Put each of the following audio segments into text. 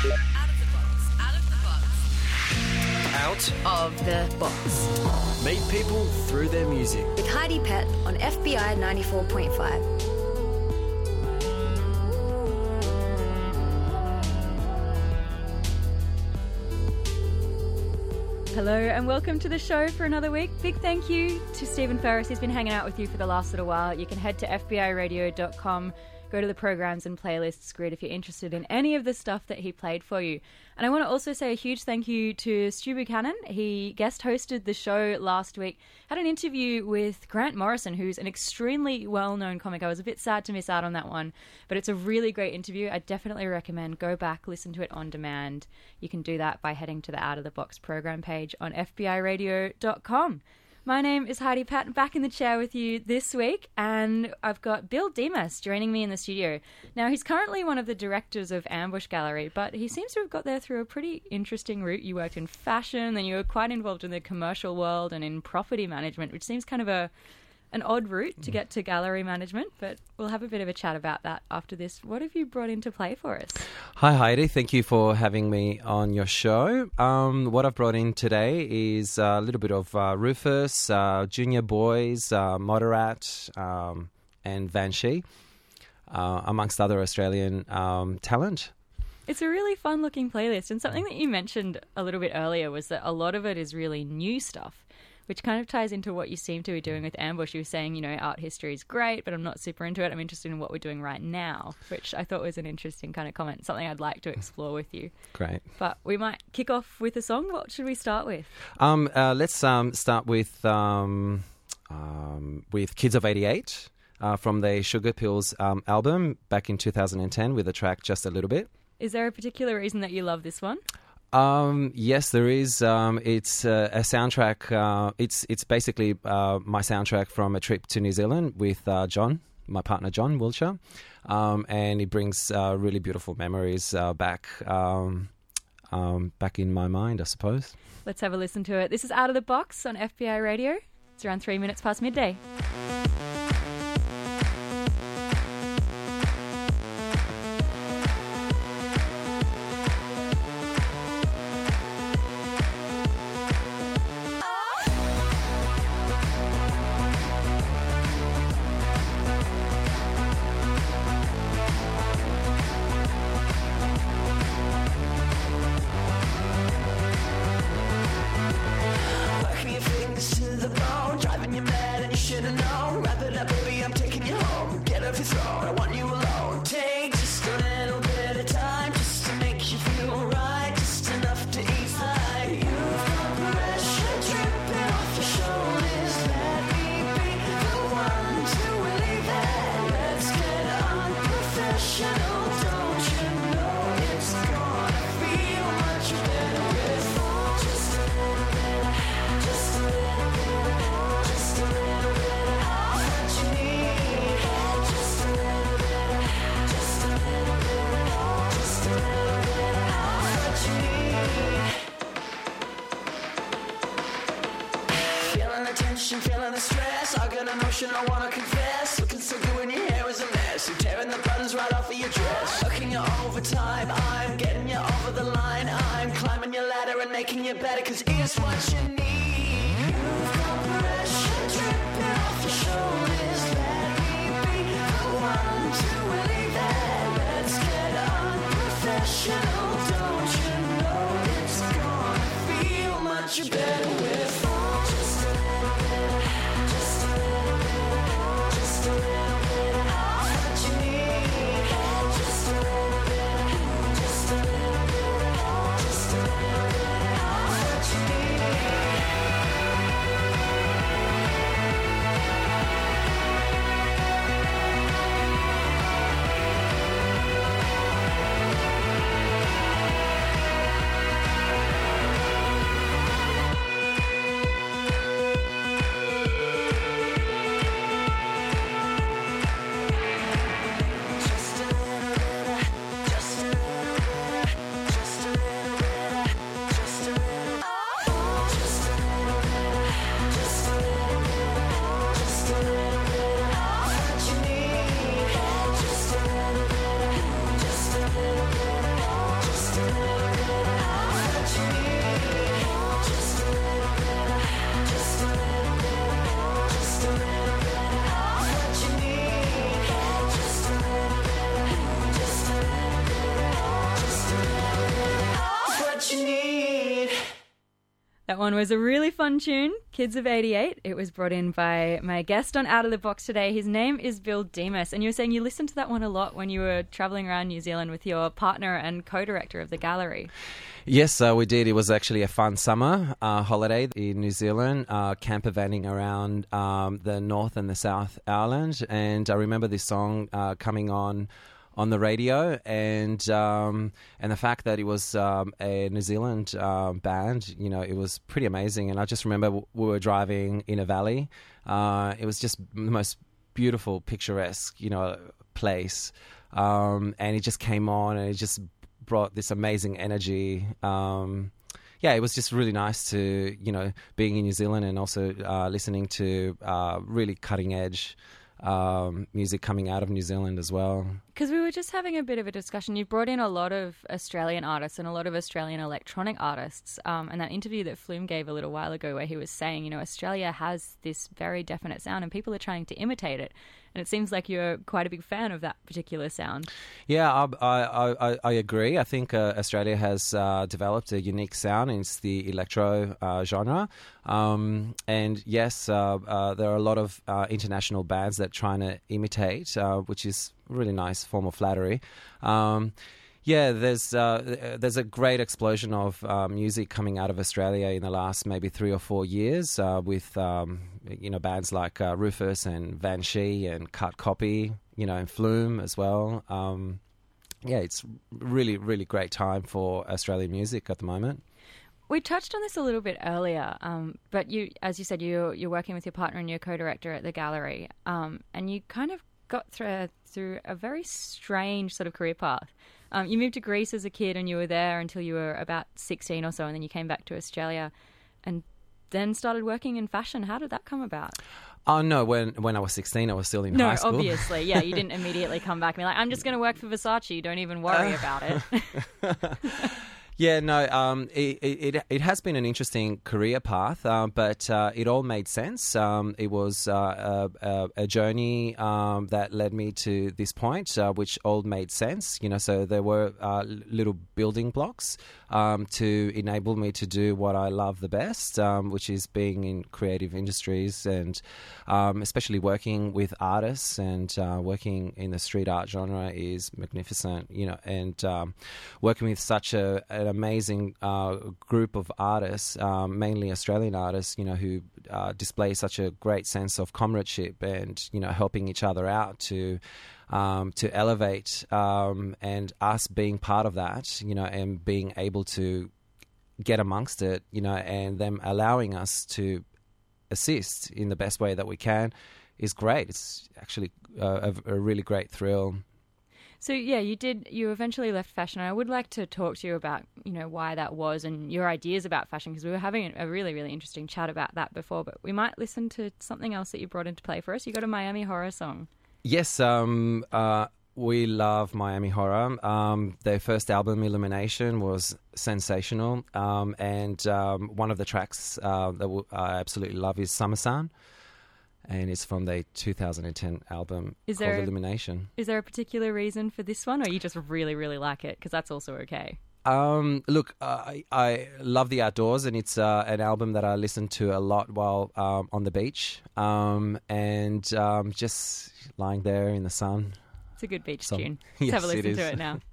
Out of the box. Out of the box. Out. Of the box. Meet people through their music. With Heidi Pett on FBI 94.5. Hello and welcome to the show for another week. Big thank you to Stephen Ferris. He's been hanging out with you for the last little while. You can head to FBIRadio.com go to the programs and playlists grid if you're interested in any of the stuff that he played for you. And I want to also say a huge thank you to Stu Buchanan. He guest hosted the show last week, had an interview with Grant Morrison, who's an extremely well known comic. I was a bit sad to miss out on that one, but it's a really great interview. I definitely recommend go back, listen to it on demand. You can do that by heading to the Out of the Box program page on FBIRadio.com. My name is Heidi Patton, back in the chair with you this week, and I've got Bill Dimas joining me in the studio. Now, he's currently one of the directors of Ambush Gallery, but he seems to have got there through a pretty interesting route. You worked in fashion, then you were quite involved in the commercial world and in property management, which seems kind of a an odd route to get to gallery management, but we'll have a bit of a chat about that after this. What have you brought into play for us? Hi, Heidi. Thank you for having me on your show. Um, what I've brought in today is a little bit of uh, Rufus, uh, Junior Boys, uh, Moderat, um, and Van She, uh, amongst other Australian um, talent. It's a really fun looking playlist, and something that you mentioned a little bit earlier was that a lot of it is really new stuff which kind of ties into what you seem to be doing with Ambush. You were saying, you know, art history is great, but I'm not super into it. I'm interested in what we're doing right now, which I thought was an interesting kind of comment, something I'd like to explore with you. Great. But we might kick off with a song. What should we start with? Um, uh, let's um, start with um, um with Kids of '88 uh, from the Sugarpills um, album back in 2010 with the track Just a Little Bit. Is there a particular reason that you love this one? Um, yes, there is. Um, it's uh, a soundtrack. Uh, it's it's basically uh, my soundtrack from a trip to New Zealand with uh, John, my partner John Wiltshire, um, and it brings uh, really beautiful memories uh, back um, um, back in my mind, I suppose. Let's have a listen to it. This is Out of the Box on FBI Radio. It's around three minutes past midday. One was a really fun tune, Kids of 88. It was brought in by my guest on Out of the Box today. His name is Bill Dimas, and you were saying you listened to that one a lot when you were traveling around New Zealand with your partner and co director of the gallery. Yes, uh, we did. It was actually a fun summer uh, holiday in New Zealand, uh, camper vanning around um, the North and the South Island. And I remember this song uh, coming on on the radio, and um, and the fact that it was um, a New Zealand um, band, you know, it was pretty amazing. And I just remember we were driving in a valley. Uh, it was just the most beautiful, picturesque, you know, place. Um, and it just came on, and it just brought this amazing energy. Um, yeah, it was just really nice to you know being in New Zealand and also uh, listening to uh, really cutting edge um, music coming out of New Zealand as well. Because we were just having a bit of a discussion. You brought in a lot of Australian artists and a lot of Australian electronic artists. Um, and that interview that Flume gave a little while ago, where he was saying, you know, Australia has this very definite sound and people are trying to imitate it. And it seems like you're quite a big fan of that particular sound. Yeah, I, I, I, I agree. I think uh, Australia has uh, developed a unique sound. It's the electro uh, genre. Um, and yes, uh, uh, there are a lot of uh, international bands that trying to imitate, which is a really nice form of flattery. Um, yeah, there's uh, there's a great explosion of uh, music coming out of Australia in the last maybe three or four years uh, with um, you know bands like uh, Rufus and Van She and Cut Copy, you know, and Flume as well. Um, yeah, it's really really great time for Australian music at the moment. We touched on this a little bit earlier, um, but you, as you said, you you're working with your partner and your co-director at the gallery, um, and you kind of got through through a very strange sort of career path. Um, you moved to Greece as a kid and you were there until you were about 16 or so, and then you came back to Australia and then started working in fashion. How did that come about? Oh no! When when I was sixteen, I was still in no, high school. obviously, yeah. You didn't immediately come back and be like, "I'm just going to work for Versace." Don't even worry about it. Yeah, no, um, it, it, it has been an interesting career path, uh, but uh, it all made sense. Um, it was uh, a, a, journey um, that led me to this point, uh, which all made sense. You know, so there were uh, little building blocks um, to enable me to do what I love the best, um, which is being in creative industries and um, especially working with artists and uh, working in the street art genre is magnificent. You know, and working with such a an amazing uh, group of artists, um, mainly Australian artists, you know, who uh, display such a great sense of comradeship and you know helping each other out to. Um, to elevate um, and us being part of that, you know, and being able to get amongst it, you know, and them allowing us to assist in the best way that we can is great. It's actually a, a really great thrill. So yeah, you did. You eventually left fashion, I would like to talk to you about you know why that was and your ideas about fashion because we were having a really really interesting chat about that before. But we might listen to something else that you brought into play for us. You got a Miami horror song. Yes. Um. Uh. We love Miami Horror. Um, their first album, Illumination, was sensational. Um, and um, one of the tracks uh, that I absolutely love is Summer Sun and it's from the 2010 album is called there, Illumination. Is there a particular reason for this one, or you just really, really like it? Because that's also okay. Um, look, uh, I, I love the outdoors, and it's uh, an album that I listen to a lot while um, on the beach, um, and um, just lying there in the sun. It's a good beach So- tune. Let's Yes, have a listen is. to it now.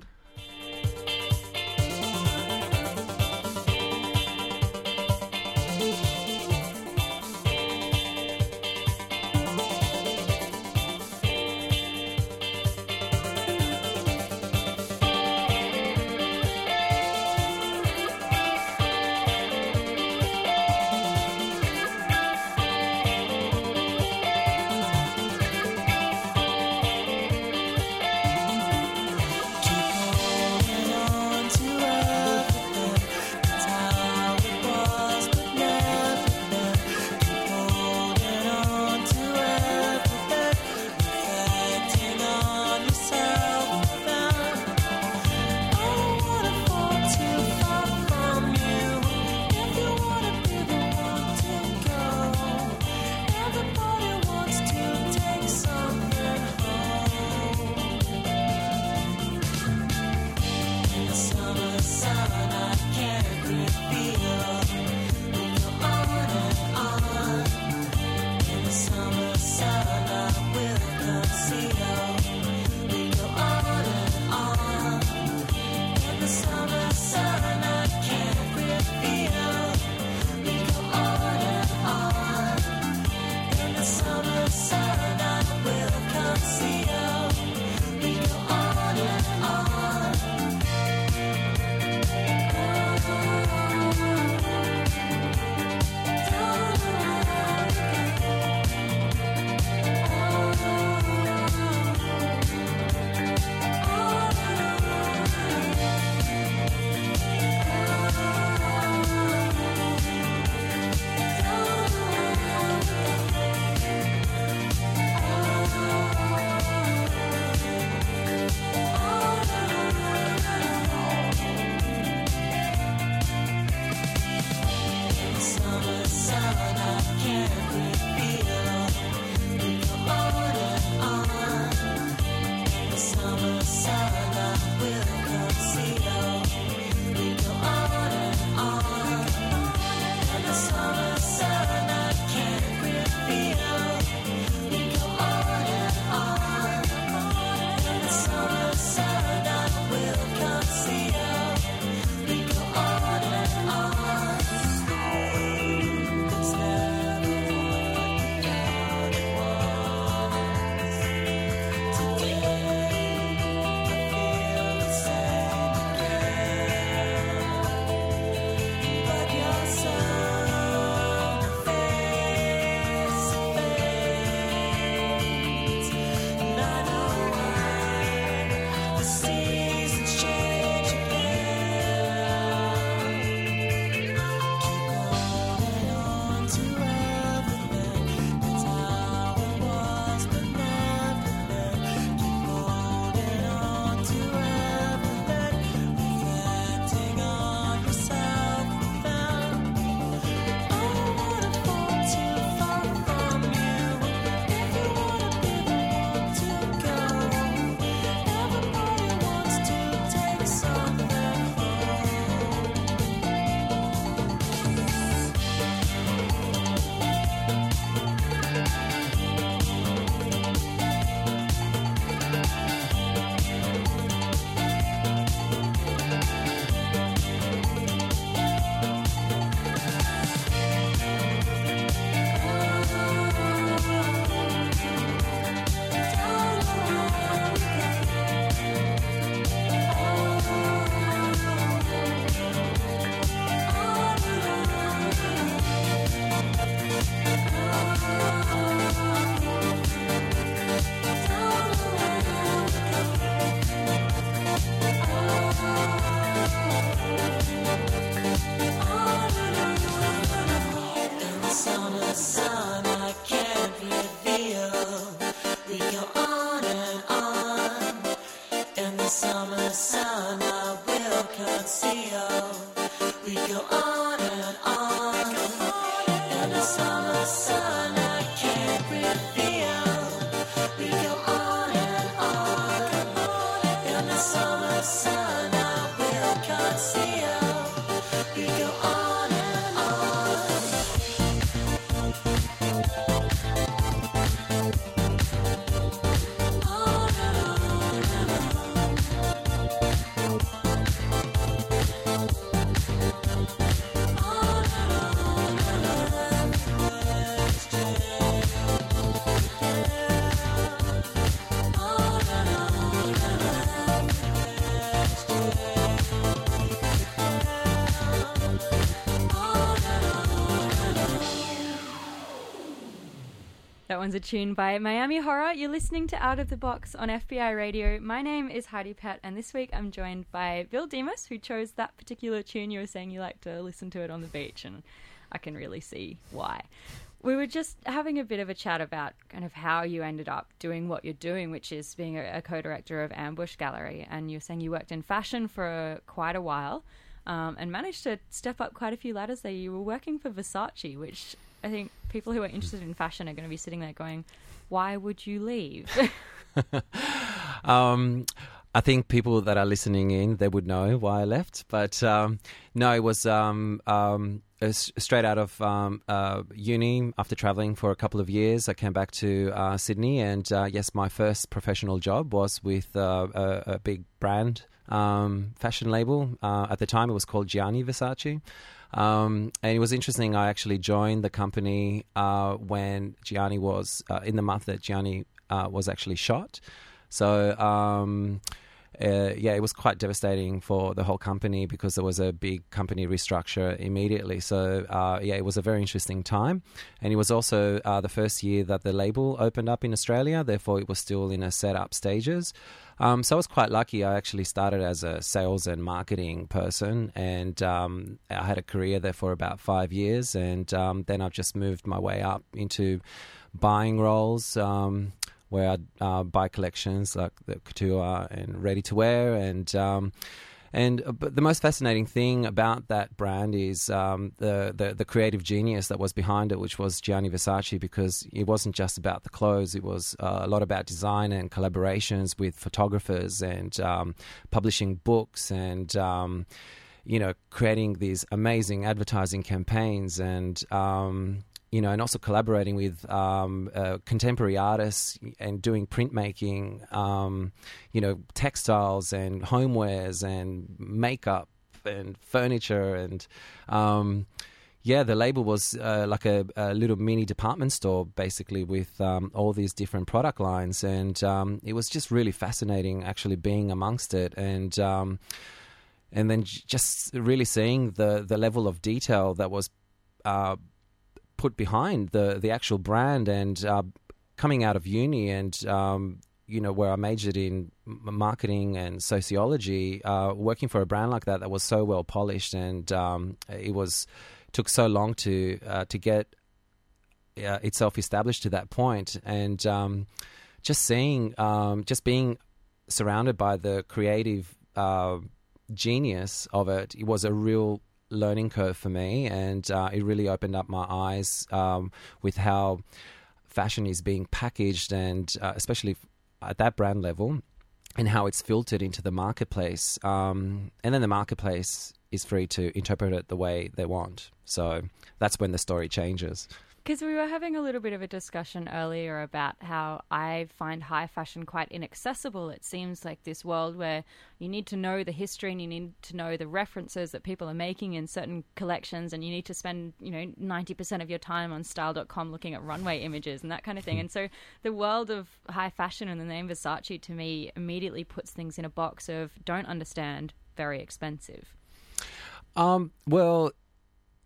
summer sun. That one's a tune by Miami Horror. You're listening to Out of the Box on FBI Radio. My name is Heidi Pett, and this week I'm joined by Bill Dimas, who chose that particular tune. You were saying you like to listen to it on the beach, and I can really see why. We were just having a bit of a chat about kind of how you ended up doing what you're doing, which is being a, a co director of Ambush Gallery. And you're saying you worked in fashion for quite a while um, and managed to step up quite a few ladders there. You were working for Versace, which I think people who are interested in fashion are going to be sitting there going, "Why would you leave?" um, I think people that are listening in they would know why I left, but um, no, it was um, um, straight out of um, uh, uni after traveling for a couple of years. I came back to uh, Sydney, and uh, yes, my first professional job was with uh, a, a, big brand um, fashion label. Uh, at the time, it was called Gianni Versace. Um, and it was interesting. I actually joined the company uh, when Gianni was uh, in the month that Gianni uh, was actually shot. So um, uh, yeah, it was quite devastating for the whole company because there was a big company restructure immediately. So uh, yeah, it was a very interesting time, and it was also uh, the first year that the label opened up in Australia. Therefore, it was still in a setup stages. Um, so I was quite lucky. I actually started as a sales and marketing person, and um, I had a career there for about five years, and um, then I've just moved my way up into buying roles. Um, where I'd uh, buy collections like the couture and ready to wear and um, and uh, but the most fascinating thing about that brand is um, the, the, the creative genius that was behind it, which was Gianni Versace, because it wasn't just about the clothes; it was uh, a lot about design and collaborations with photographers and um, publishing books and. Um, you know, creating these amazing advertising campaigns and um, you know, and also collaborating with um, uh, contemporary artists and doing printmaking, um, you know, textiles and homewares and makeup and furniture and. Um, yeah, the label was uh, like a, a, little mini department store, basically, with um, all these different product lines, and um, it was just really fascinating, actually being amongst it, and um, and then just really seeing the the level of detail that was uh, put behind the the actual brand and uh, coming out of uni and um, you know where I majored in marketing and sociology, uh, working for a brand like that that was so well polished and um, it was took so long to uh, to get uh, itself established to that point. And um, just seeing um, just being surrounded by the creative uh, genius of it, it was a real learning curve for me, and uh, it really opened up my eyes um, with how fashion is being packaged, and uh, especially at that brand level, and how it's filtered into the marketplace. Um, and then the marketplace is free to interpret it the way they want. So that's when the story changes. Because we were having a little bit of a discussion earlier about how I find high fashion quite inaccessible. It seems like this world where you need to know the history and you need to know the references that people are making in certain collections, and you need to spend, you know, 90% of your time on style.com looking at runway images and that kind of thing. And so the world of high fashion and the name Versace to me immediately puts things in a box of don't understand, very expensive. Um, well,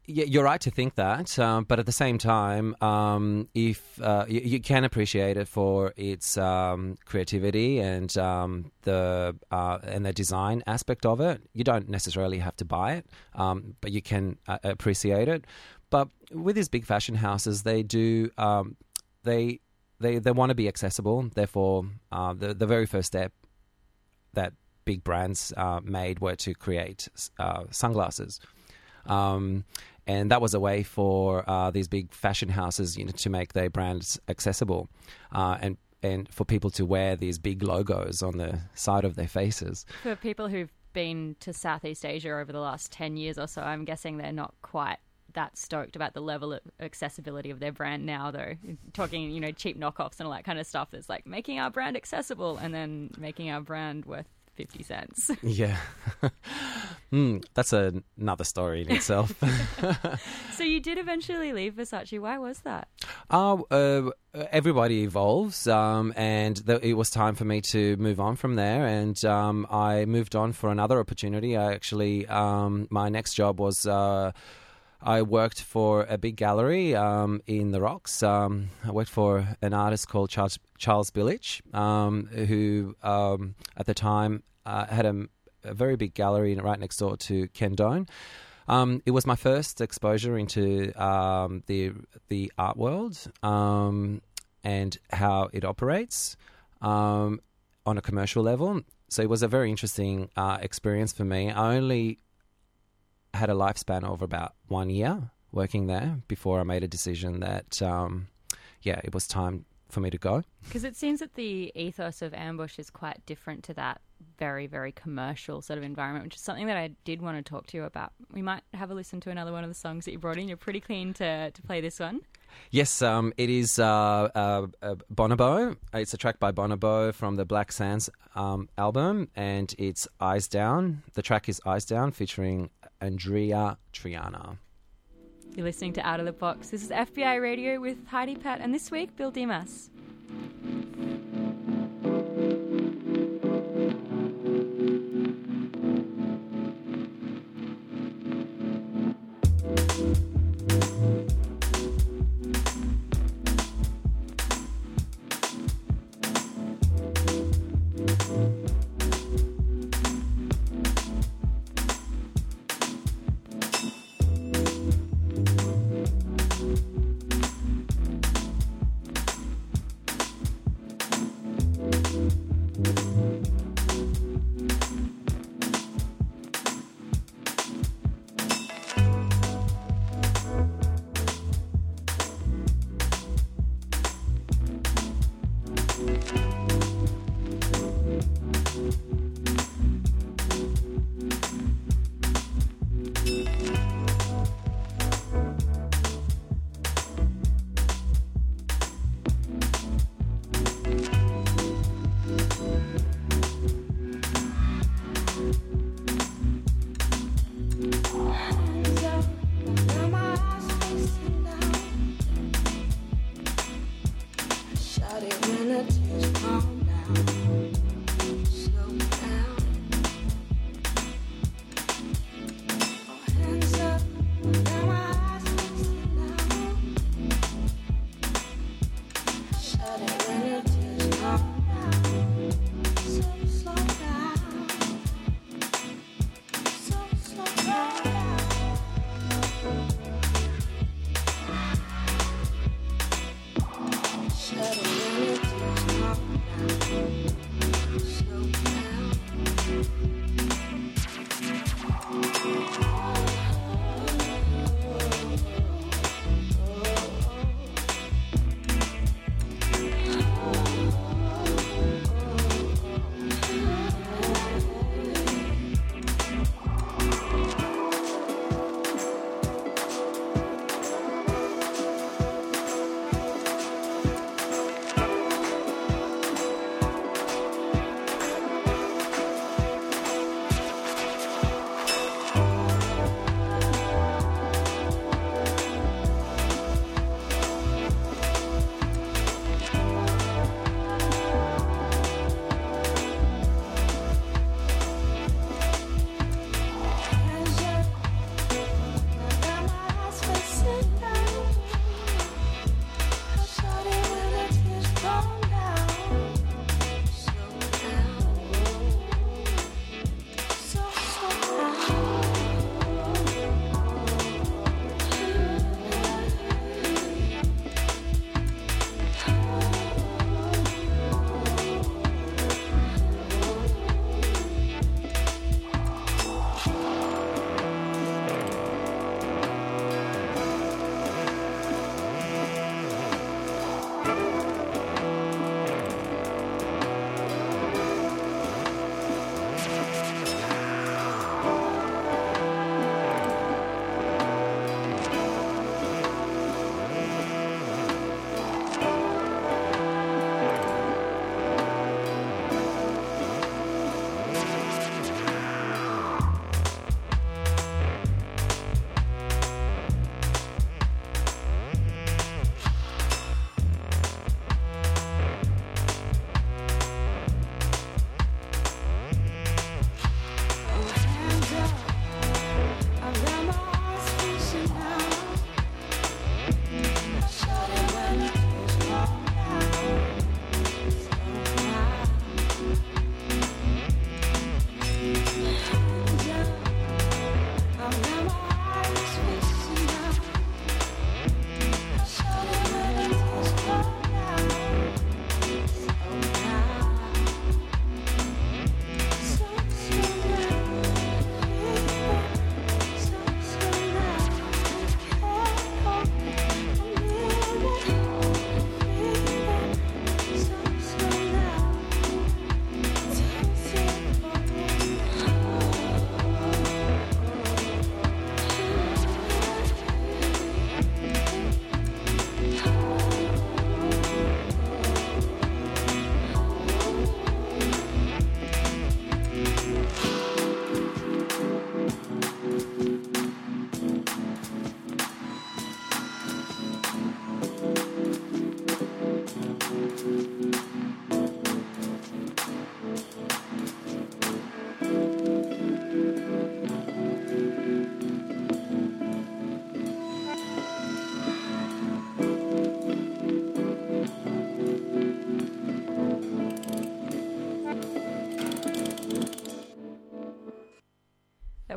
yeah, you're right to think that, um, but at the same time, um, if uh, you, you, can appreciate it for its um, creativity and um, the uh, and the design aspect of it, you don't necessarily have to buy it, um, but you can uh, appreciate it. But with these big fashion houses, they do um, they they they want to be accessible. Therefore, uh, the the very first step that big brands uh, made were to create uh, sunglasses. Um, and that was a way for uh, these big fashion houses you know, to make their brands accessible uh, and and for people to wear these big logos on the side of their faces. For people who've been to Southeast Asia over the last 10 years or so, I'm guessing they're not quite that stoked about the level of accessibility of their brand now, though. Talking, you know, cheap knockoffs and all that kind of stuff that's like making our brand accessible and then making our brand worth 50 cents. Yeah. mm, that's a, another story in itself. so you did eventually leave Versace. Why was that? Uh, uh, everybody evolves, um, and th- it was time for me to move on from there. And um, I moved on for another opportunity. I actually, um, my next job was. Uh, I worked for a big gallery um, in the Rocks. Um, I worked for an artist called Charles, Charles Billich, um, who um, at the time uh, had a, a, very big gallery right next door to Ken Done. Um, it was my first exposure into um, the the art world and how it operates on a commercial level. So it was a very interesting uh, experience for me. I only had a lifespan of about one year working there before I made a decision that, um, yeah, it was time for me to go. Because it seems that the ethos of Ambush is quite different to that very, very commercial sort of environment, which is something that I did want to talk to you about. We might have a listen to another one of the songs that you brought in. You're pretty keen to, to play this one. Yes, um, it is uh, uh, uh, Bonobo. It's a track by Bonobo from the Black Sands um, album, and it's Eyes Down. The track is Eyes Down, featuring Andreya Triana. You're listening to Out of the Box. This is FBI Radio with Heidi Pett, and this week, Bill Dimas.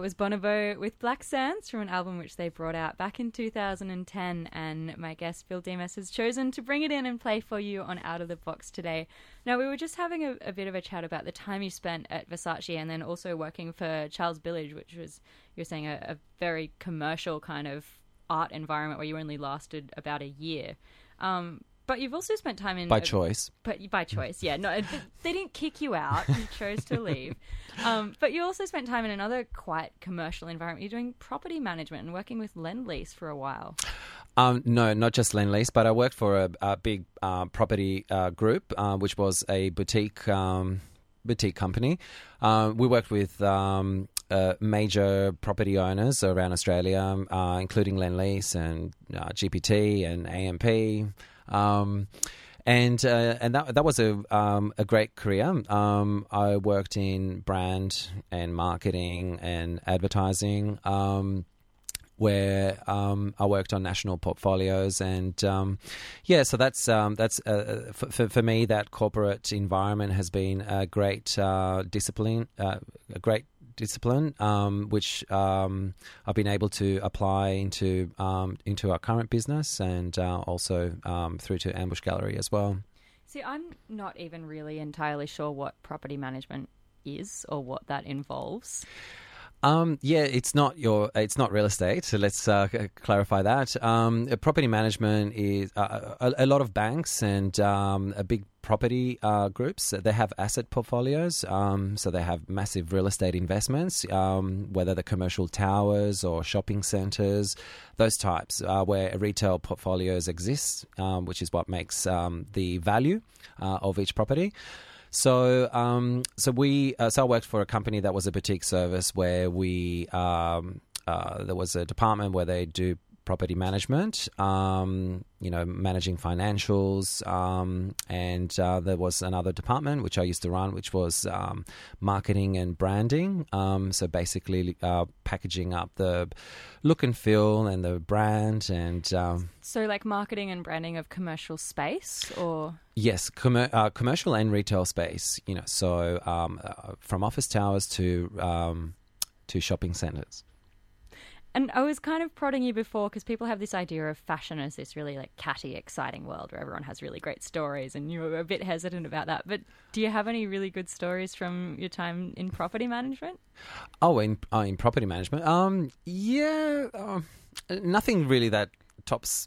Was Bonobo with Black Sands from an album which they brought out back in 2010. And my guest, Phil Dimas, has chosen to bring it in and play for you on Out of the Box today. Now, we were just having a, a bit of a chat about the time you spent at Versace and then also working for Charles Billich, which was, you were saying, a, a very commercial kind of art environment where you only lasted about a year. Um, but you've also spent time in By a- choice. but by choice, yeah. No, they didn't kick you out. You chose to leave. Um, but you also spent time in another quite commercial environment. You're doing property management and working with Lend Lease for a while. Um, no, not just Lend Lease, but I worked for a, a big uh, property uh, group, uh, which was a boutique um, boutique company. Uh, we worked with um, uh, major property owners around Australia, uh, including Lend Lease and uh, GPT and AMP. Um, and uh, and that that was a um, a great career. Um, I worked in brand and marketing and advertising. Um, where um, I worked on national portfolios, and um, yeah, so that's um, that's uh, for, for me that corporate environment has been a great uh, discipline, uh, a great discipline, um, which um, I've been able to apply into um, into our current business and uh, also um, through to Ambush Gallery as well. See, I'm not even really entirely sure what property management is or what that involves. Um, yeah, it's not your, it's not real estate. So let's uh, clarify that. Um, uh, property management is uh, a, a lot of banks and um, a big property uh, groups. They have asset portfolios, um, so they have massive real estate investments, um, whether the commercial towers or shopping centres, those types, uh, where retail portfolios exist, um, which is what makes um, the value uh, of each property. So, um, so we, uh, so I worked for a company that was a boutique service where we, um, uh, there was a department where they do property management, um, you know, managing financials, um, and uh, there was another department which I used to run, which was um, marketing and branding. Um, so basically, uh, packaging up the look and feel and the brand and. Um, So, like marketing and branding of commercial space, or Yes, commer- uh, commercial and retail space. You know, so um, uh, from office towers to um, to shopping centres. And I was kind of prodding you before because people have this idea of fashion as this really like catty, exciting world where everyone has really great stories, and you were a bit hesitant about that. But do you have any really good stories from your time in property management? Oh, in uh, in property management. Um, yeah, um, nothing really that tops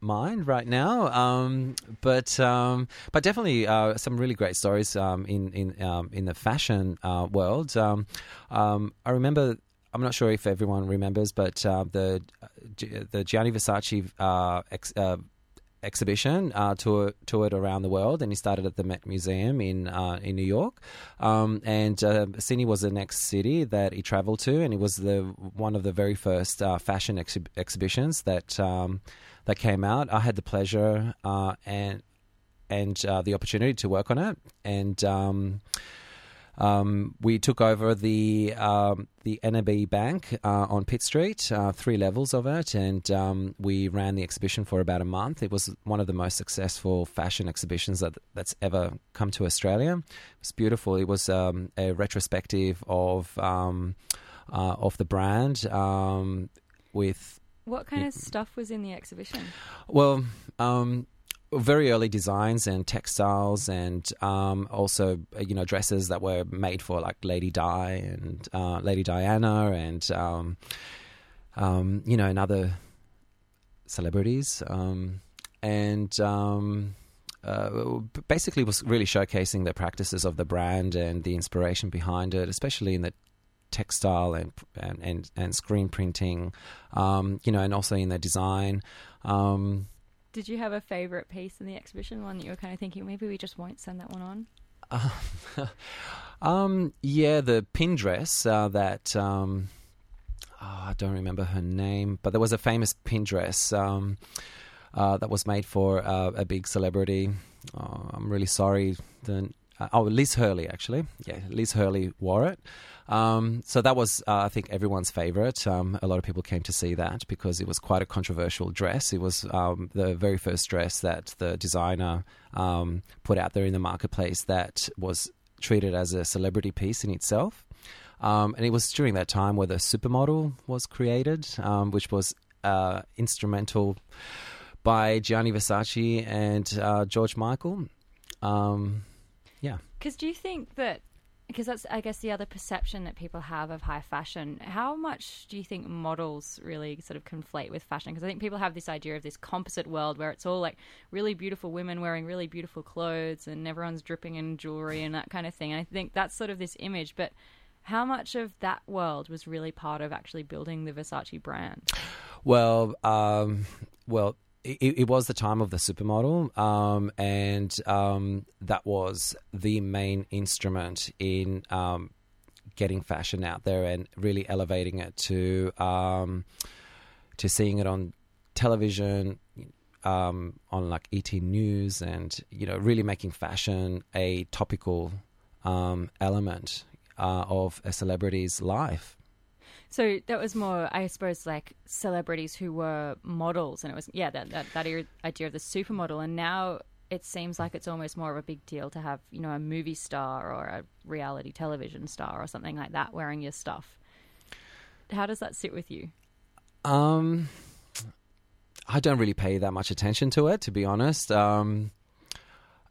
mind right now. Um, but um, but definitely uh, some really great stories um, in in um, in the fashion uh, world. Um, I remember. I'm not sure if everyone remembers, but uh, the the Gianni Versace uh, ex, uh, exhibition uh, tour, toured around the world, and he started at the Met Museum in uh, in New York. Um, and uh, Sydney was the next city that he travelled to, and it was the one of the very first uh, fashion exhi- exhibitions that um, that came out. I had the pleasure uh, and and uh, the opportunity to work on it, and. Um, um, we took over the um, the NAB Bank uh, on Pitt Street, uh, three levels of it, and um, we ran the exhibition for about a month. It was one of the most successful fashion exhibitions that that's ever come to Australia. It was beautiful. It was um, a retrospective of um, uh, of the brand um, with What kind of stuff was in the exhibition? well, um, very early designs and textiles, and um, also uh, you know dresses that were made for like Lady Di and uh, Lady Diana, and um, um, you know, and other celebrities, um, and. Um, uh, basically, was really showcasing the practices of the brand and the inspiration behind it, especially in the textile and and and, and screen printing, um, you know, and also in the design. Um, Did you have a favorite piece in the exhibition? One that you were kind of thinking maybe we just won't send that one on. um, yeah, the pin dress uh, that um, oh, I don't remember her name, but there was a famous pin dress um, uh, that was made for uh, a big celebrity. Oh, I'm really sorry. The, uh, oh, Liz Hurley, actually. Yeah, Liz Hurley wore it. Um, so that was, uh, I think, everyone's favorite. Um, a lot of people came to see that because it was quite a controversial dress. It was um, the very first dress that the designer um, put out there in the marketplace that was treated as a celebrity piece in itself. Um, and it was during that time where the supermodel was created, um, which was uh, instrumental by Gianni Versace and uh, George Michael. Um, yeah. Because do you think that? Because that's, I guess, the other perception that people have of high fashion. How much do you think models really sort of conflate with fashion? Because I think people have this idea of this composite world where it's all like really beautiful women wearing really beautiful clothes and everyone's dripping in jewelry and that kind of thing. And I think that's sort of this image. But how much of that world was really part of actually building the Versace brand? Well, um, well, it, it, was the time of the supermodel, um, and um, that was the main instrument in um, getting fashion out there and really elevating it to um, to seeing it on television, um, on like ET News, and you know, really making fashion a topical um, element uh, of a celebrity's life. So that was more, I suppose, like celebrities who were models, and it was yeah that that, that idea of the supermodel, and now it seems like it's almost more of a big deal to have you know a movie star or a reality television star or something like that wearing your stuff. How does that sit with you? Um, I don't really pay that much attention to it, to be honest. Um,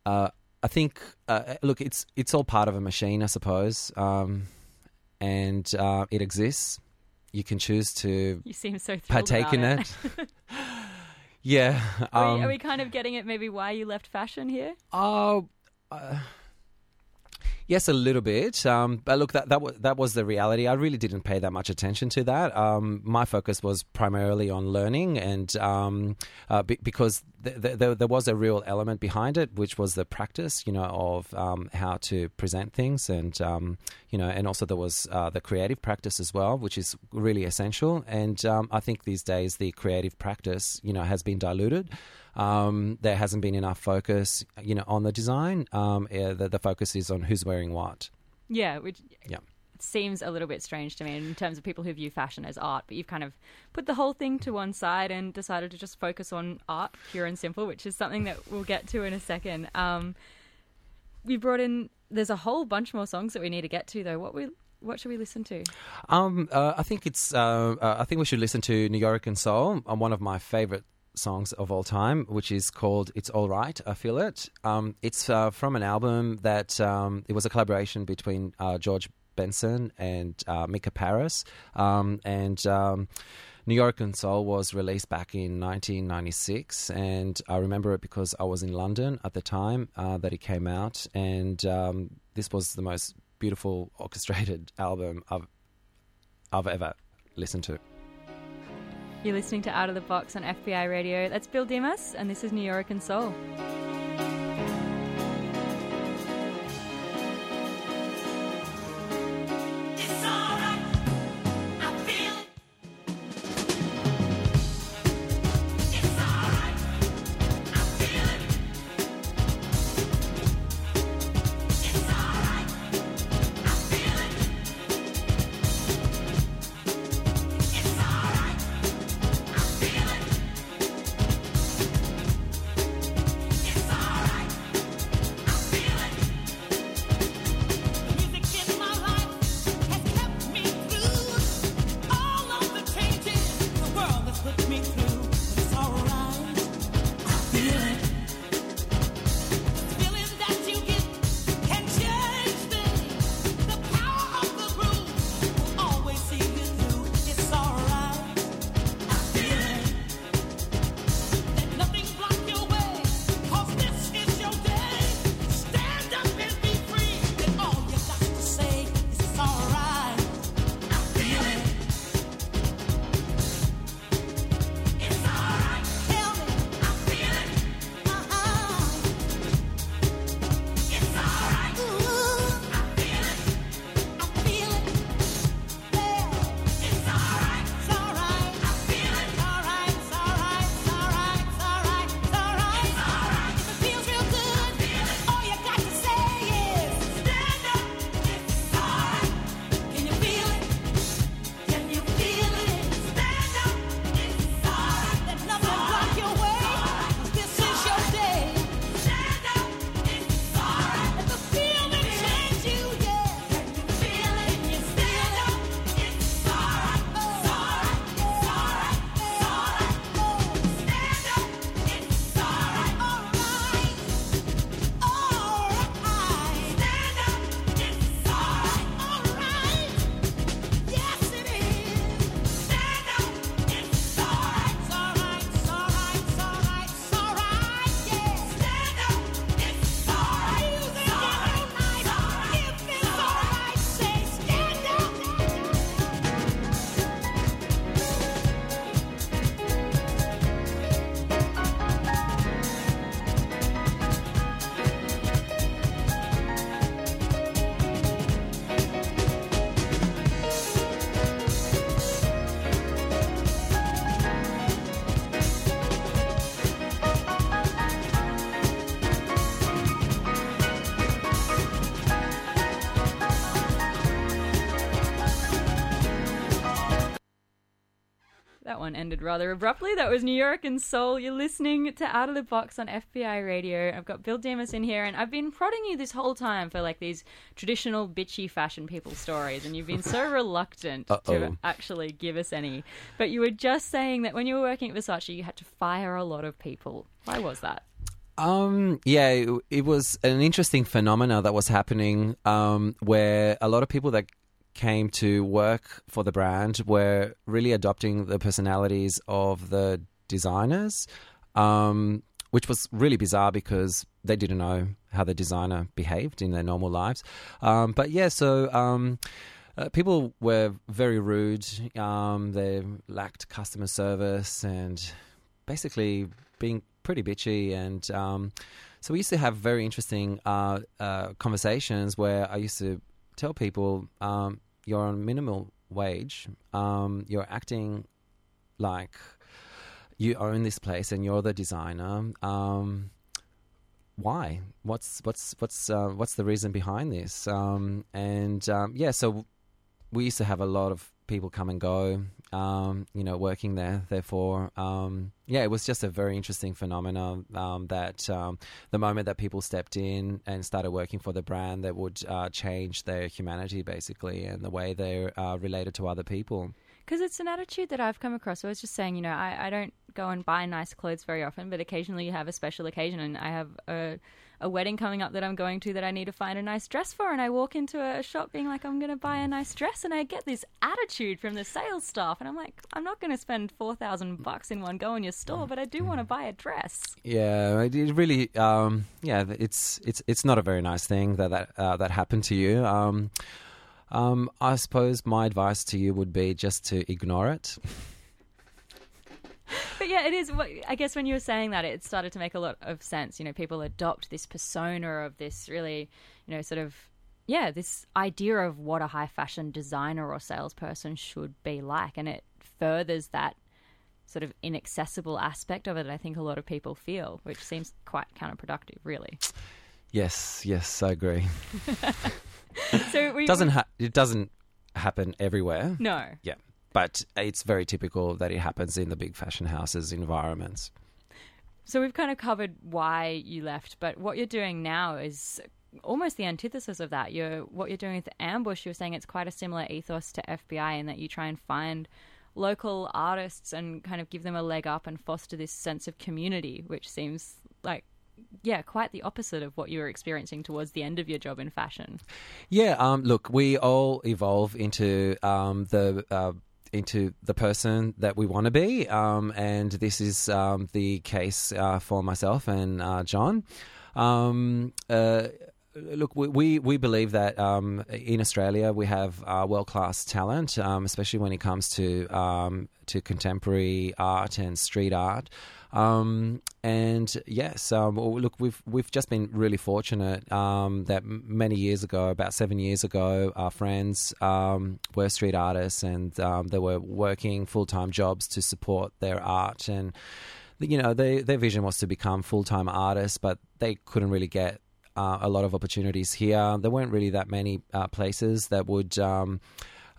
uh, I think, uh, look, it's it's all part of a machine, I suppose, um, and uh, it exists you can choose to you seem so partake in it. it. yeah. Um, are, we, are, we, kind of getting it maybe why you left fashion here? Oh, uh, Yes, a little bit. Um, but look, that that, w- that was the reality. I really didn't pay that much attention to that. Um, my focus was primarily on learning, and um, uh, be- because th- th- th- there was a real element behind it, which was the practice, you know, of um, how to present things, and um, you know, and also there was uh, the creative practice as well, which is really essential. And um, I think these days the creative practice, you know, has been diluted. Um, there hasn't been enough focus, you know, on the design. Um, yeah, the, the focus is on who's wearing what. Yeah, which yeah. seems a little bit strange to me in terms of people who view fashion as art, but you've kind of put the whole thing to one side and decided to just focus on art, pure and simple, which is something that we'll get to in a second. Um, we brought in. There's a whole bunch more songs that we need to get to, though. What we what should we listen to? Um, uh, I think it's. Uh, uh, I think we should listen to Nuyorican Soul. Um, one of my favorite songs of all time, which is called "It's All Right." I feel it. Um, it's uh, from an album that um, it was a collaboration between uh, George Benson and uh, Mica Paris, um, and. Um, Nuyorican Soul was released back in 1996, and I remember it because I was in London at the time uh, that it came out, and um, this was the most beautiful orchestrated album I've I've ever listened to. You're listening to Out of the Box on FBI Radio. That's Bill Dimas, and this is Nuyorican Soul. One ended rather abruptly. That was Nuyorican Soul. You're listening to Out of the Box on FBI Radio. I've got Bill Dimas in here, and I've been prodding you this whole time for like these traditional bitchy fashion people stories, and you've been so reluctant to actually give us any. But you were just saying that when you were working at Versace, you had to fire a lot of people. Why was that? Um, yeah, it, it was an interesting phenomena that was happening um, where a lot of people that came to work for the brand were really adopting the personalities of the designers, um, which was really bizarre because they didn't know how the designer behaved in their normal lives. Um, but yeah, so. Um, uh, people were very rude. Um, they lacked customer service and basically being pretty bitchy. And um, so we used to have very interesting uh, uh, conversations where I used to tell people, um, "You're on minimal wage. Um, you're acting like you own this place and you're the designer." Um, why? What's what's what's uh, what's the reason behind this? Um, and um, yeah, so we used to have a lot of people come and go, um, you know, working there. Therefore, um, yeah, it was just a very interesting phenomenon um, that um, the moment that people stepped in and started working for the brand, that would uh, change their humanity basically and the way they're uh, related to other people. Because it's an attitude that I've come across. I was just saying, you know, I, I don't go and buy nice clothes very often, but occasionally you have a special occasion, and I have a, a wedding coming up that I'm going to that I need to find a nice dress for, and I walk into a shop being like, I'm going to buy a nice dress, and I get this attitude from the sales staff, and I'm like, I'm not going to spend four thousand bucks in one go in your store, but I do want to buy a dress. Yeah, it it really, um, yeah, it's it's it's not a very nice thing that that uh, that happened to you. Um, um, I suppose my advice to you would be just to ignore it. But yeah, it is. I guess when you were saying that, it started to make a lot of sense. You know, people adopt this persona of this really, you know, sort of, yeah, this idea of what a high fashion designer or salesperson should be like, and it furthers that sort of inaccessible aspect of it. that I think a lot of people feel, which seems quite counterproductive, really. Yes, yes, I agree. So we doesn't ha- it doesn't happen everywhere. no. Yeah, but it's very typical that it happens in the big fashion houses environments. So we've kind of covered why you left, but what you're doing now is almost the antithesis of that. You're what you're doing with Ambush. You were saying it's quite a similar ethos to FBI in that you try and find local artists and kind of give them a leg up and foster this sense of community, which seems like yeah, quite the opposite of what you were experiencing towards the end of your job in fashion. Yeah, um, look, we all evolve into um, the uh, into the person that we want to be, um, and this is um, the case uh, for myself and uh, John. Um, uh, Look, we, we, believe that um, in Australia we have uh, world class talent, um, especially when it comes to um, to contemporary art and street art. Um, and yes, um, look, we've we've just been really fortunate um, that many years ago, about seven years ago, our friends um, were street artists and um, they were working full time jobs to support their art and. You know, they, their vision was to become full time artists, but they couldn't really get uh, a lot of opportunities here. There weren't really that many uh, places that would um,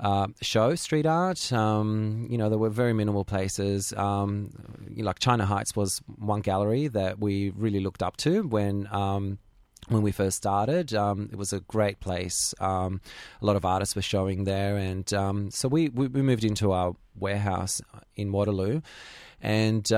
uh, show street art. Um, you know, there were very minimal places. Um, you know, like China Heights was one gallery that we really looked up to when. Um, when we first started, um, it was a great place. Um, a lot of artists were showing there, and um, so we, we moved into our warehouse in Waterloo, and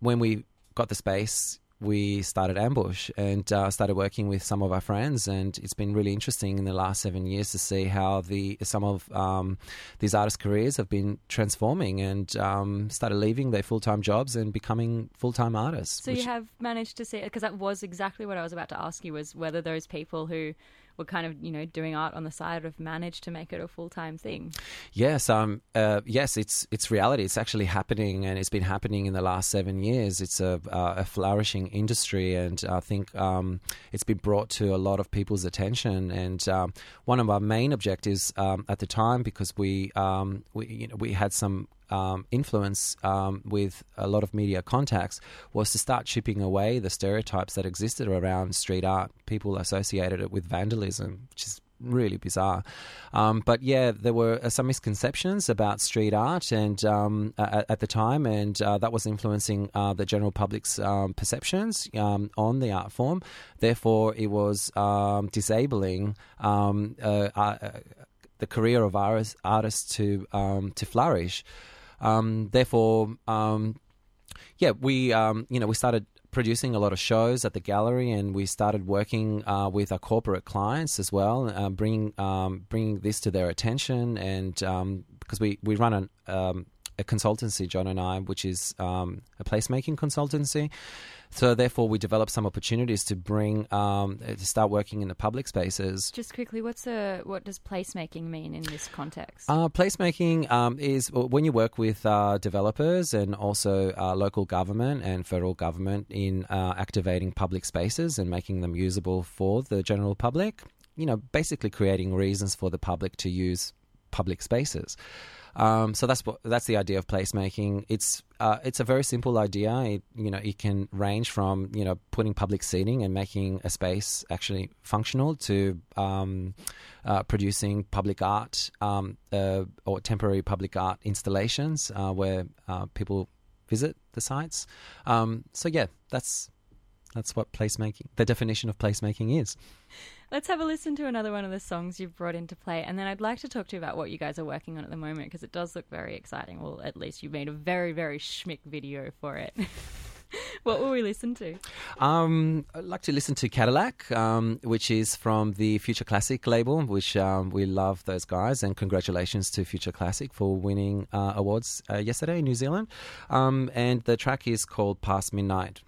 when we got the space, we started Ambush and uh, started working with some of our friends, and it's been really interesting in the last seven years to see how the some of um, these artists' careers have been transforming and um, started leaving their full time jobs and becoming full time artists. So which- you have managed to see because that was exactly what I was about to ask you was whether those people who were kind of you know doing art on the side have managed to make it a full time thing. Yes, um, uh, yes, it's it's reality. It's actually happening, and it's been happening in the last seven years. It's a uh, a flourishing industry, and I think um, it's been brought to a lot of people's attention. And um, one of our main objectives um, at the time, because we um, we you know we had some um, influence um, with a lot of media contacts was to start chipping away the stereotypes that existed around street art. People associated it with vandalism, which is really bizarre. Um, but yeah, there were uh, some misconceptions about street art and um, at, at the time, and uh, that was influencing uh, the general public's um, perceptions um, on the art form. Therefore, it was um, disabling um, uh, uh, the career of artists, artists to to flourish. Um, therefore, um, yeah, we um, you know we started producing a lot of shows at the gallery, and we started working uh, with our corporate clients as well, uh, bringing um, bringing this to their attention, and um, because we we run an um, a consultancy, John and I, which is um, a placemaking consultancy. So therefore, we developed some opportunities to bring um, to start working in the public spaces. Just quickly, what's a what does placemaking mean in this context? Uh, placemaking um, is when you work with uh, developers and also uh, local government and federal government in uh, activating public spaces and making them usable for the general public. You know, basically creating reasons for the public to use public spaces. Um, so that's what that's the idea of placemaking. It's uh, it's a very simple idea. It, you know, it can range from you know putting public seating and making a space actually functional to um, uh, producing public art um, uh, or temporary public art installations uh, where uh, people visit the sites. Um, so yeah, that's that's what placemaking, the definition of placemaking is. Let's have a listen to another one of the songs you've brought into play, and then I'd like to talk to you about what you guys are working on at the moment because it does look very exciting. Well, at least you made a very, very schmick video for it. what will we listen to? Um, I'd like to listen to Cadillac, um, which is from the Future Classic label, which um, we love those guys. And congratulations to Future Classic for winning uh, awards uh, yesterday in New Zealand. Um, and the track is called Past Midnight.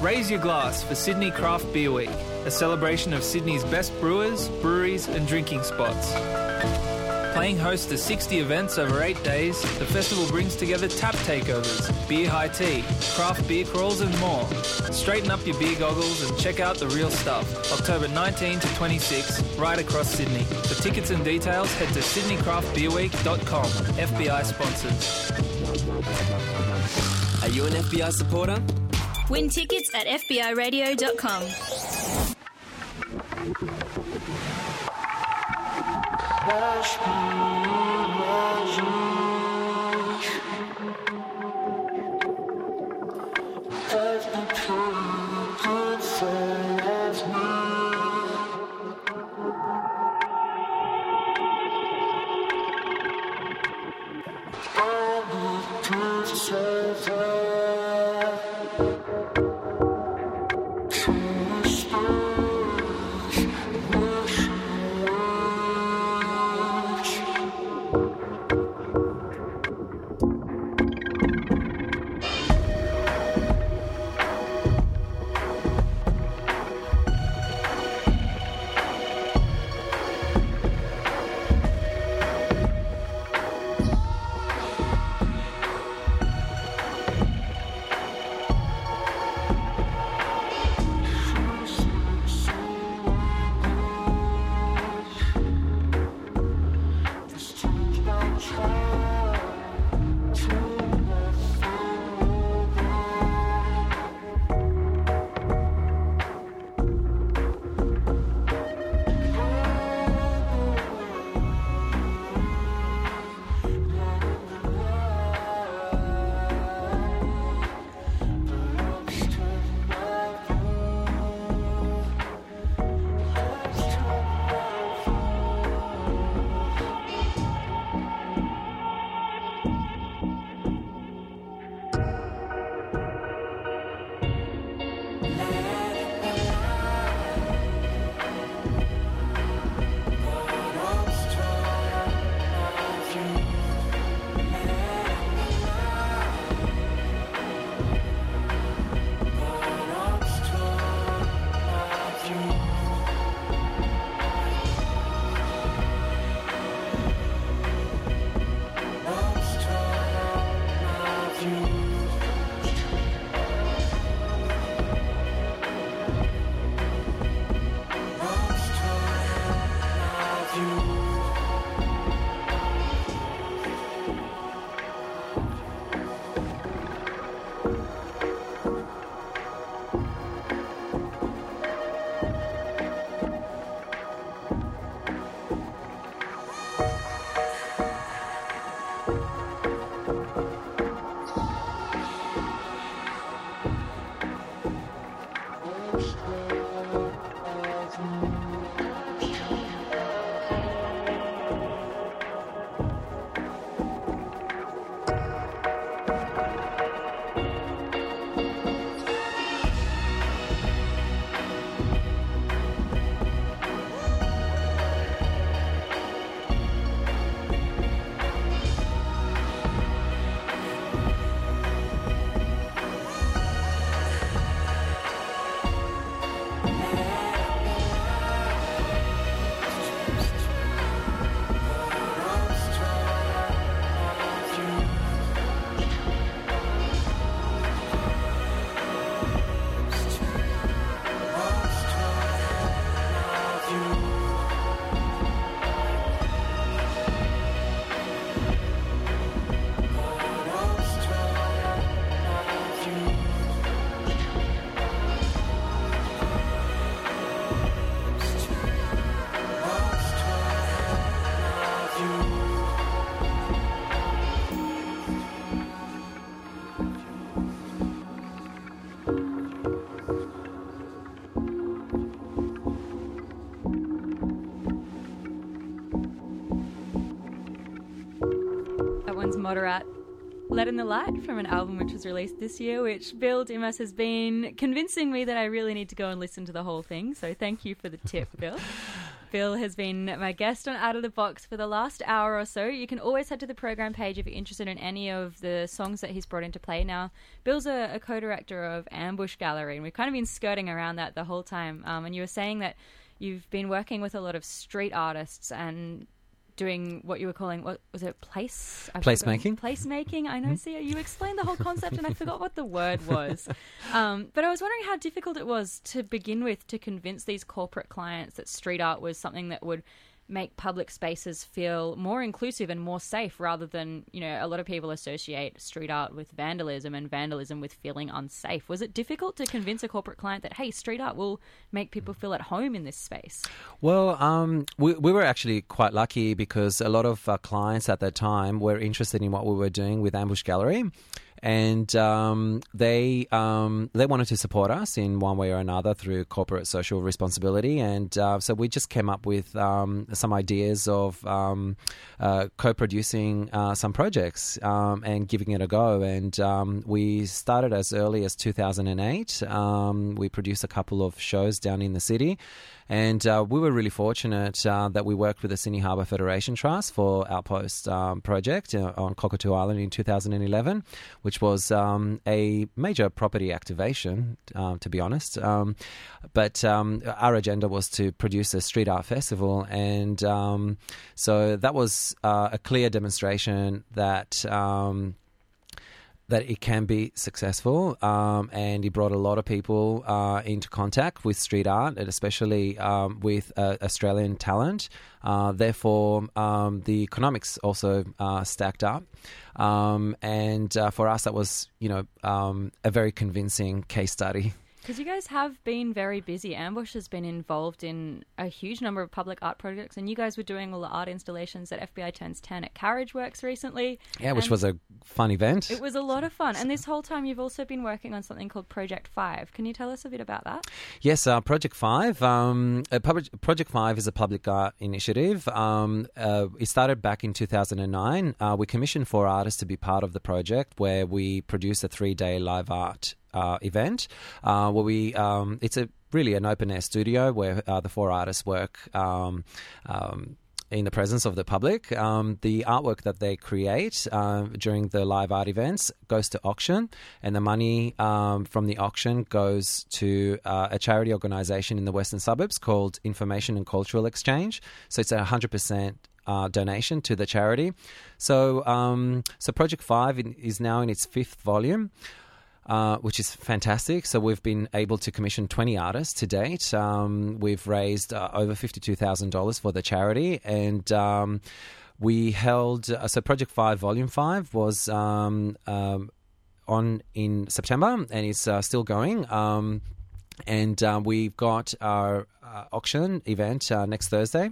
Raise your glass for Sydney Craft Beer Week, a celebration of Sydney's best brewers, breweries, and drinking spots. Playing host to 60 events over eight days, the festival brings together tap takeovers, beer high tea, craft beer crawls, and more. Straighten up your beer goggles and check out the real stuff. October 19 to 26, right across Sydney. For tickets and details, head to sydneycraftbeerweek.com. FBI sponsors. Are you an FBI supporter? Win tickets at FBIRadio.com. das plumas. Moderat Let in the Light from an album which was released this year, which Bill Dimas has been convincing me that I really need to go and listen to the whole thing. So thank you for the tip, Bill. Bill has been my guest on Out of the Box for the last hour or so. You can always head to the program page if you're interested in any of the songs that he's brought into play. Now, Bill's a, a co director of Ambush Gallery, and we've kind of been skirting around that the whole time. Um, and you were saying that you've been working with a lot of street artists and doing what you were calling what was it place? I've Placemaking? placemaking I know. See you explained the whole concept and I forgot what the word was. Um, but I was wondering how difficult it was to begin with to convince these corporate clients that street art was something that would make public spaces feel more inclusive and more safe rather than you know a lot of people associate street art with vandalism and vandalism with feeling unsafe was it difficult to convince a corporate client that hey street art will make people feel at home in this space Well, um, we, we were actually quite lucky because a lot of our clients at that time were interested in what we were doing with Ambush Gallery. And um, they um, they wanted to support us in one way or another through corporate social responsibility, and uh, so we just came up with um, some ideas of um, uh, co-producing uh, some projects um, and giving it a go. And um, we started as early as 2008. Um, we produced a couple of shows down in the city. And uh, we were really fortunate uh, that we worked with the Sydney Harbour Federation Trust for Outpost um, project uh, on Cockatoo Island in 2011, which was um, a major property activation, um, to be honest. Um, but um, our agenda was to produce a street art festival, and um, so that was uh, a clear demonstration that. Um, that it can be successful, um, and he brought a lot of people uh, into contact with street art, and especially um, with uh, Australian talent. Uh, therefore, um, the economics also uh, stacked up, um, and uh, for us, that was you know um, a very convincing case study. Because you guys have been very busy. Ambush has been involved in a huge number of public art projects, and you guys were doing all the art installations at FBI Turns 10 at Carriage Works recently. Yeah, which was a fun event. It was a lot of fun. And this whole time, you've also been working on something called Project 5. Can you tell us a bit about that? Yes, uh, Project Five. Um, uh, public, Project Five is a public art initiative. Um, uh, it started back in 2009. Uh, we commissioned four artists to be part of the project, where we produce a three-day live art uh, event. Uh, where we, um, it's a really an open air studio where uh, the four artists work. Um, um, in the presence of the public. Um, the artwork that they create uh, during the live art events goes to auction, and the money um, from the auction goes to uh, a charity organisation in the western suburbs called Information and Cultural Exchange. So it's a hundred percent. Uh, donation to the charity. So, um, so Project Five in, is now in its fifth volume uh, which is fantastic. So we've been able to commission 20 artists to date. Um, we've raised uh, over $52,000 for the charity and. Um, we held uh, so Project Five Volume Five was um, um, on in September and is uh, still going. Um, and uh, we've got our uh, auction event next Thursday,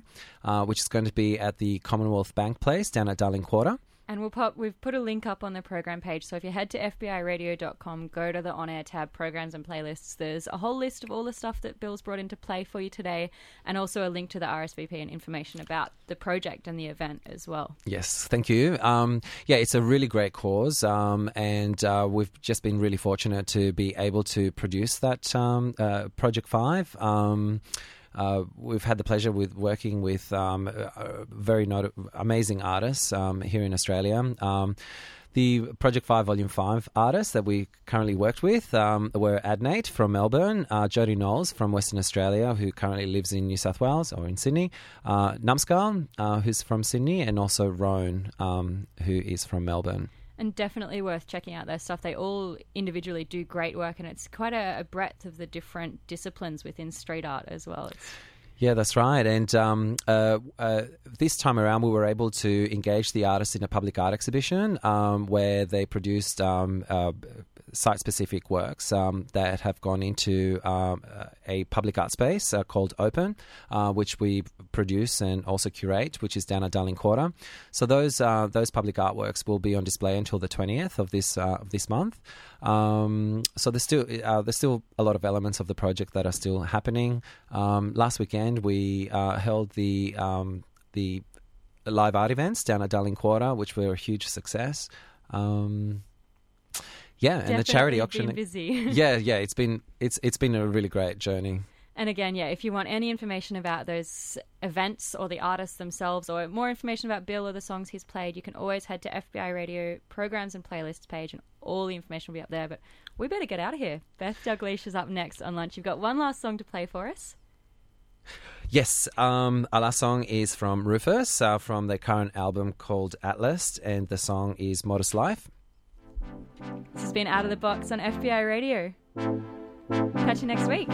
which is going to be at the Commonwealth Bank Place down at Darling Quarter. And we'll pop. we've put a link up on the program page. So if you head to FBIRadio.com, go to the on air tab, programs and playlists. There's a whole list of all the stuff that Bill's brought into play for you today, and also a link to the RSVP and information about the project and the event as well. Yes, thank you. Um, yeah, it's a really great cause, um, and uh, we've just been really fortunate to be able to produce that um, uh, Project 5. Um, uh, we've had the pleasure with working with um, uh, very not- amazing artists um, here in Australia. Um, the Project 5 Volume 5 artists that we currently worked with um, were Adnate from Melbourne, uh, Jodee Knowles from Western Australia, who currently lives in New South Wales or in Sydney, uh, Numskull, uh, who's from Sydney, and also Rone, um, who is from Melbourne. And definitely worth checking out their stuff. They all individually do great work, and it's quite a, a breadth of the different disciplines within street art as well. It's, Yeah, that's right. And um, uh, uh, this time around, we were able to engage the artists in a public art exhibition um, where they produced um, uh, site specific works um, that have gone into um, a public art space uh, called Open, uh, which we produce and also curate, which is down at Darling Quarter. So those uh, those public artworks will be on display until the twentieth of this uh, of this month. Um, so there's still uh, there's still a lot of elements of the project that are still happening. Um, last weekend we held the um, the live art events down at Darling Quarter, which were a huge success. Um, yeah, and the charity auction. been busy. yeah, yeah, it's been it's it's been a really great journey. And again, yeah, if you want any information about those events or the artists themselves, or more information about Bill or the songs he's played, you can always head to FBI Radio programs and playlists page, and all the information will be up there. But we better get out of here. Beth Douglas is up next on lunch. You've got one last song to play for us. Yes, um, our last song is from Rufus uh, from their current album called Atlas, and the song is Modest Life. This has been Out of the Box on FBI Radio. Catch you next week.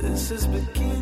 This is beginning.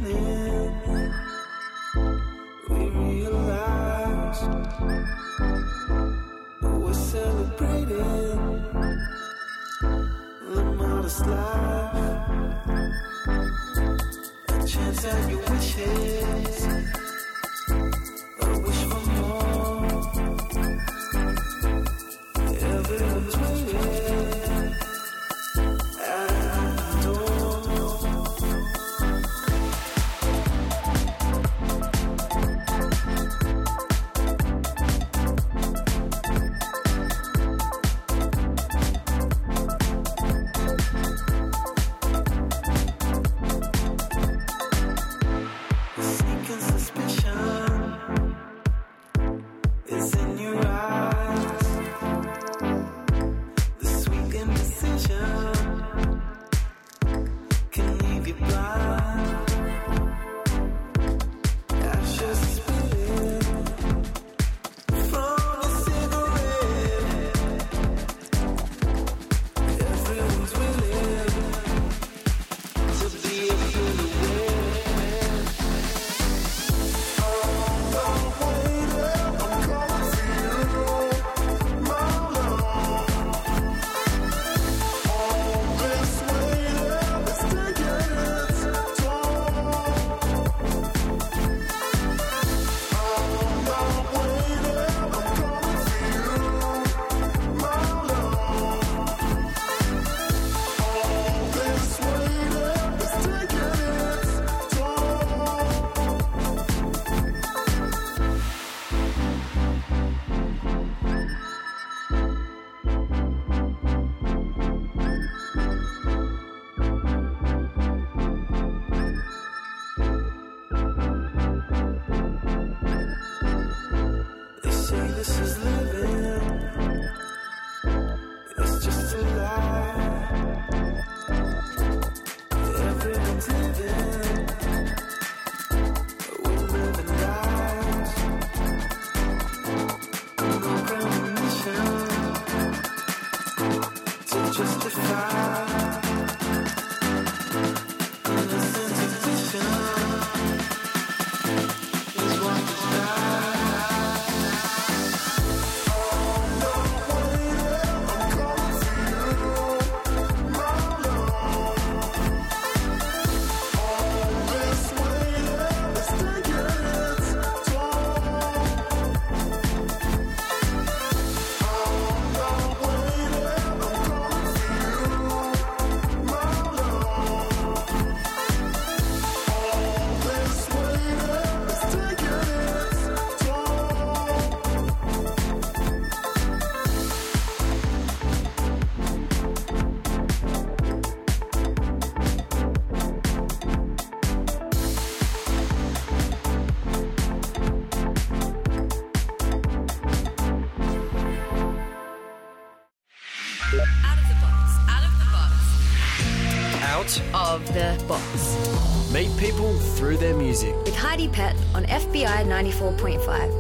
Heidi Pett on FBI 94.5.